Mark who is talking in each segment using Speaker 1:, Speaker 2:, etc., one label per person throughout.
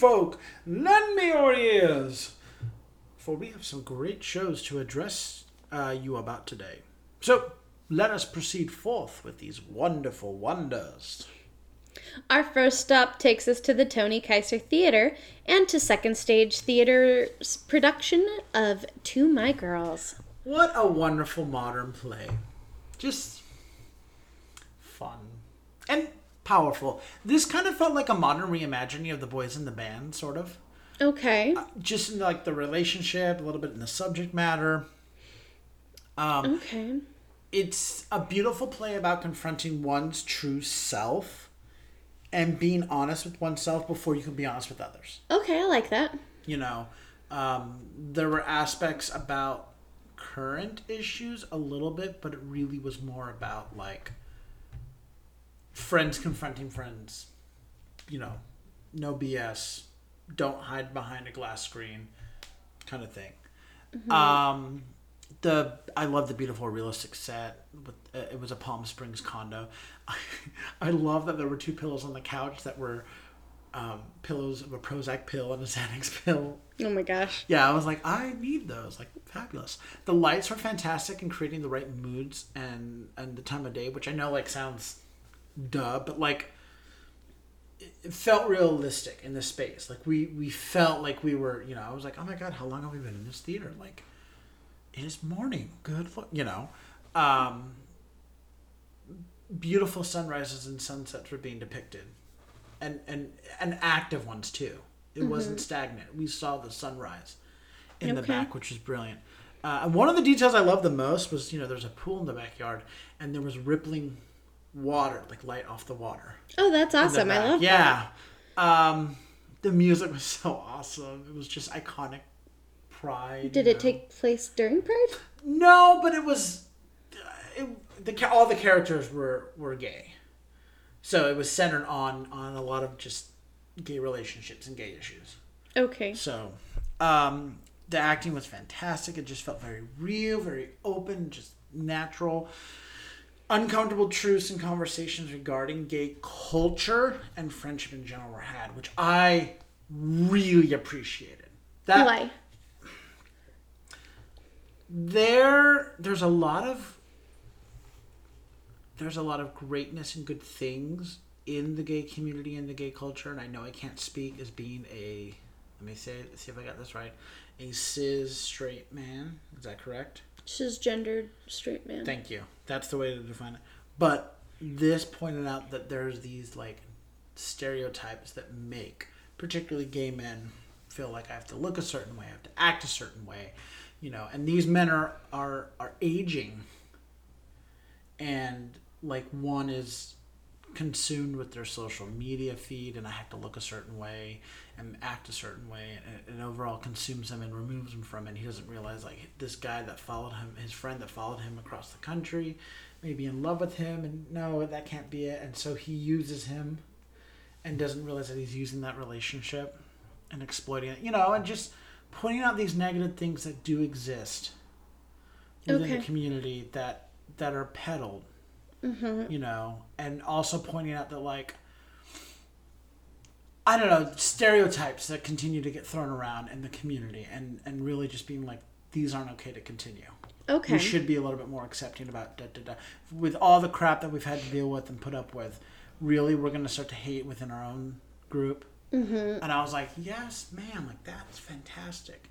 Speaker 1: folk, lend me your ears, for we have some great shows to address uh, you about today. So let us proceed forth with these wonderful wonders.
Speaker 2: Our first stop takes us to the Tony Kiser Theater and to Second Stage Theater's production of To My Girls.
Speaker 1: What a wonderful modern play. Just fun and powerful. This kind of felt like a modern reimagining of The Boys in the Band, sort of.
Speaker 2: Okay.
Speaker 1: Just in like the relationship, a little bit in the subject matter. Um,
Speaker 2: Okay.
Speaker 1: it's a beautiful play about confronting one's true self and being honest with oneself before you can be honest with others.
Speaker 2: Okay, I like that.
Speaker 1: You know, um, there were aspects about current issues a little bit, but it really was more about like friends confronting friends. You know, no BS, don't hide behind a glass screen, kind of thing. Um, the I love the beautiful realistic set. With, uh, it was a Palm Springs condo. I, love that there were two pillows on the couch that were um, pillows of a Prozac pill and a Xanax pill.
Speaker 2: Oh my gosh.
Speaker 1: Yeah, I was like, I need those. Like, fabulous. The lights were fantastic in creating the right moods and and the time of day, which I know like sounds duh, but like it felt realistic in the space. Like we we felt like we were, you know, I was like, oh my god, how long have we been in this theater? Like, it is morning. Good, look, you know. Um, beautiful sunrises and sunsets were being depicted, and and and active ones too. It wasn't stagnant. We saw the sunrise in the back, which was brilliant. Uh, and one of the details I loved the most was, you know, there's a pool in the backyard, and there was rippling water, like light off the water.
Speaker 2: Oh, that's awesome. I love that.
Speaker 1: yeah. Um, the music was so awesome. It was just iconic. Pride.
Speaker 2: Did it
Speaker 1: know.
Speaker 2: take place during Pride?
Speaker 1: No, but it was. It, the all the characters were were gay, so it was centered on on a lot of just gay relationships and gay issues.
Speaker 2: Okay.
Speaker 1: So, um, the acting was fantastic. It just felt very real, very open, just natural. Uncomfortable truths and conversations regarding gay culture and friendship in general were had, which I really appreciated. That
Speaker 2: Why?
Speaker 1: there there's a lot of there's a lot of greatness and good things in the gay community and the gay culture and i know i can't speak as being a let me say see if i got this right a cis straight man is that correct
Speaker 2: Cisgendered straight man.
Speaker 1: thank you. That's the way to define it. But this pointed out that there's these like stereotypes that make particularly gay men feel like i have to look a certain way i have to act a certain way you know and these men are are are aging. And like one is consumed with their social media feed and i have to look a certain way and act a certain way and it overall consumes him and removes him from it. He doesn't realize like this guy that followed him his friend that followed him across the country may be in love with him and no that can't be it. And so he uses him and doesn't realize that he's using that relationship and exploiting it. You know and just pointing out these negative things that do exist within
Speaker 2: Okay.
Speaker 1: the community that that are peddled you know and also pointing out that like i don't know stereotypes that continue to get thrown around in the community and and really just being like these aren't okay to continue
Speaker 2: Okay.
Speaker 1: we should be a little bit more accepting about da, da, da. with all the crap that we've had to deal with and put up with really we're going to start to hate within our own group mm-hmm. and i was like yes man like that's fantastic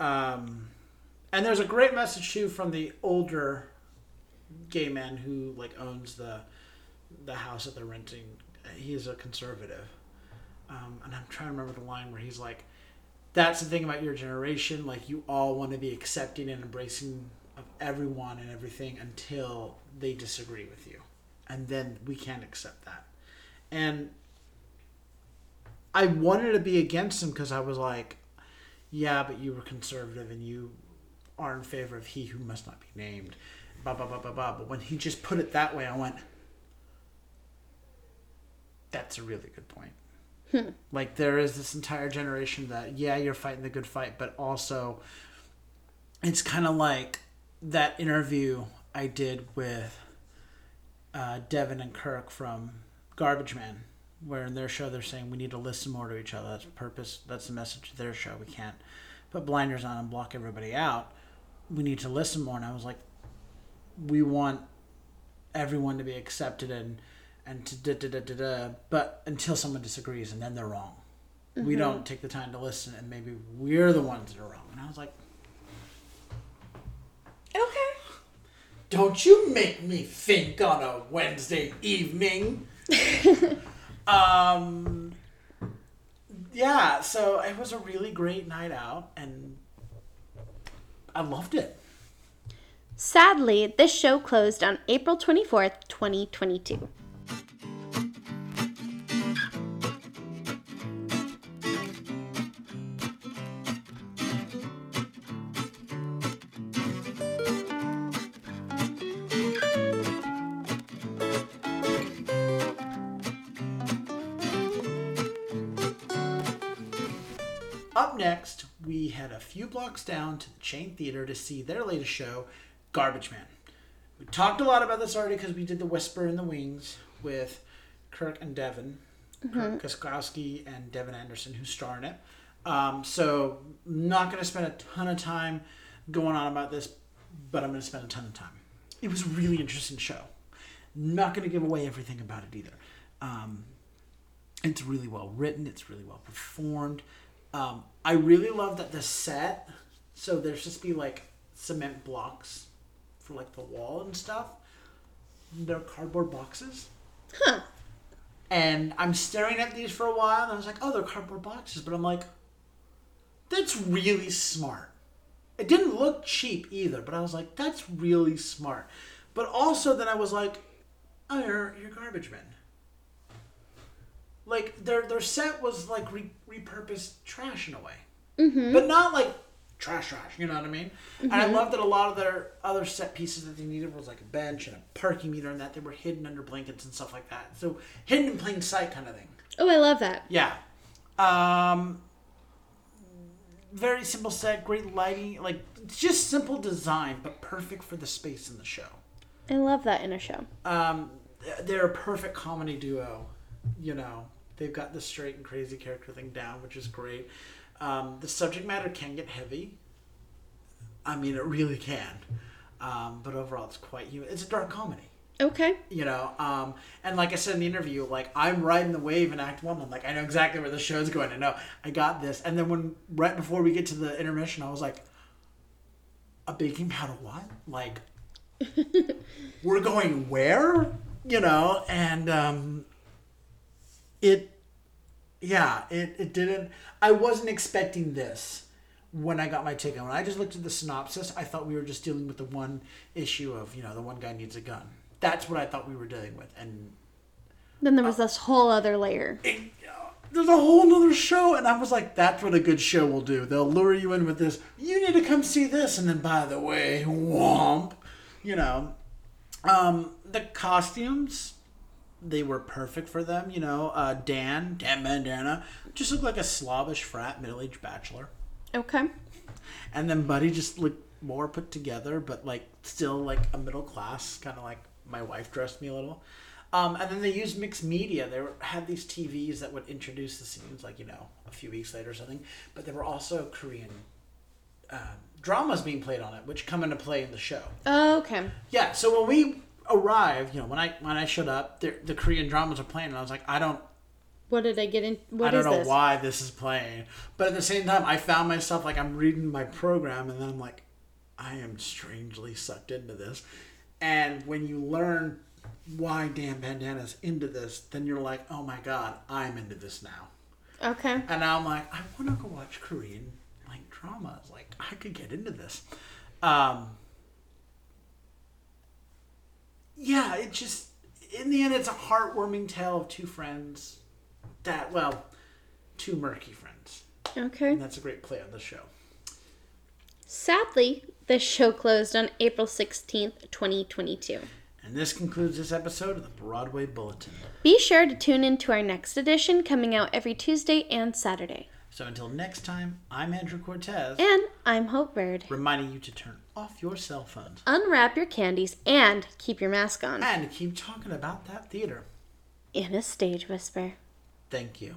Speaker 1: um, and there's a great message too from the older gay man who like owns the the house that they're renting he's a conservative. Um, and i'm trying to remember the line where he's like that's the thing about your generation. Like you all want to be accepting and embracing of everyone and everything until they disagree with you. And then we can't accept that. And i wanted to be against him because i was like yeah but you were conservative and you are in favor of he who must not be named blah blah blah blah blah but when he just put it that way i went that's a really good point like there is this entire generation that yeah you're fighting the good fight but also it's kind of like that interview i did with uh, devin and kirk from Garbagemen where in their show they're saying we need to listen more to each other. That's purpose. That's the message of their show. We can't put blinders on and block everybody out. We need to listen more. And I was like, we want everyone to be accepted and and to da da da da da. But until someone disagrees, and then they're wrong. We don't take the time to listen, and maybe we're the ones that are wrong. And I was like,
Speaker 2: Okay.
Speaker 1: Don't you make me think on a Wednesday evening. um, yeah, so it was a really great night out, and I loved it.
Speaker 2: Sadly, this show closed on April 24th, 2022.
Speaker 1: Up next, we head a few blocks down to the Chain Theater to see their latest show, Garbagemen. We talked a lot about this already because we did the Whisper in the Wings with Kirk and Devin, Kirk Koskowski and Devin Anderson, who star in it. Um, so, not going to spend a ton of time going on about this, but I'm going to spend a ton of time. It was a really interesting show. Not going to give away everything about it either. Um, it's really well written. It's really well performed. Um, I really love that the set. So there's just be like cement blocks for like the wall and stuff. They're cardboard boxes.
Speaker 2: Huh.
Speaker 1: And I'm staring at these for a while, and I was like, "Oh, they're cardboard boxes," but I'm like, "That's really smart." It didn't look cheap either, but I was like, "That's really smart." But also, then I was like, "Oh, you're, you're garbage men." Like their their set was like re- repurposed trash in a way, mm-hmm. but not like trash trash. You know what I mean? And I love that a lot of their other set pieces that they needed was like a bench and a parking meter, and that they were hidden under blankets and stuff like that. So hidden in plain sight kind of thing.
Speaker 2: Oh, I love that.
Speaker 1: Yeah. Um, very simple set, great lighting, like just simple design, but perfect for the space in the show.
Speaker 2: I love that in a show.
Speaker 1: Um, they're a perfect comedy duo. You know, they've got the straight and crazy character thing down, which is great. Um, the subject matter can get heavy. I mean, it really can. Um, but overall, it's quite human. It's a dark comedy
Speaker 2: Okay.
Speaker 1: you know um and like i said in the interview like i'm riding the wave in act one i'm like i know exactly where the show's going i know i got this and then when right before we get to the intermission i was like a baking powder what like we're going where you know and um it yeah it, it didn't i wasn't expecting this when i got my ticket. When i just looked at the synopsis i thought we were just dealing with the one issue of you know the one guy needs a gun. That's what i thought we were dealing with and
Speaker 2: Then there was this whole other layer.
Speaker 1: it, uh, there's a whole other show and i was like that's what a good show will do. They'll lure you in with this you need to come see this and then by the way womp you know. Um the costumes they were perfect for them you know uh dan dan bandana just looked like a slavish frat middle-aged bachelor
Speaker 2: Okay.
Speaker 1: and then buddy just looked more put together but like still like a middle class kind of like my wife dressed me a little um, and then they used mixed media they were, had these tvs that would introduce the scenes like you know a few weeks later or something but there were also korean uh, dramas being played on it which come into play in the show
Speaker 2: Oh, okay.
Speaker 1: yeah so when we arrived you know when i when i showed up the, the korean dramas are playing and i was like i don't
Speaker 2: What did I get in? What
Speaker 1: I don't know
Speaker 2: this?
Speaker 1: why this is playing, but at the same time, I found myself like I'm reading my program, and then I'm like, I am strangely sucked into this. And when you learn why Dan Bandana's into this, then you're like, oh my god, I'm into this now.
Speaker 2: Okay.
Speaker 1: And now I'm like, I want to go watch Korean like dramas. Like I could get into this. Um, yeah, it just in the end, it's a heartwarming tale of two friends that well, two murky friends.
Speaker 2: Okay.
Speaker 1: And that's a great play on the show.
Speaker 2: Sadly, the show closed on April 16th, 2022.
Speaker 1: And this concludes this episode of the Broadway Bulletin.
Speaker 2: Be sure to tune in to our next edition coming out every Tuesday and Saturday.
Speaker 1: So until next time, I'm Andrew Cortez,
Speaker 2: And I'm Hope Bird.
Speaker 1: reminding you to turn off your cell phones
Speaker 2: Unwrap your candies and keep your mask on
Speaker 1: and keep talking about that theater.
Speaker 2: in a stage whisper.
Speaker 1: Thank you.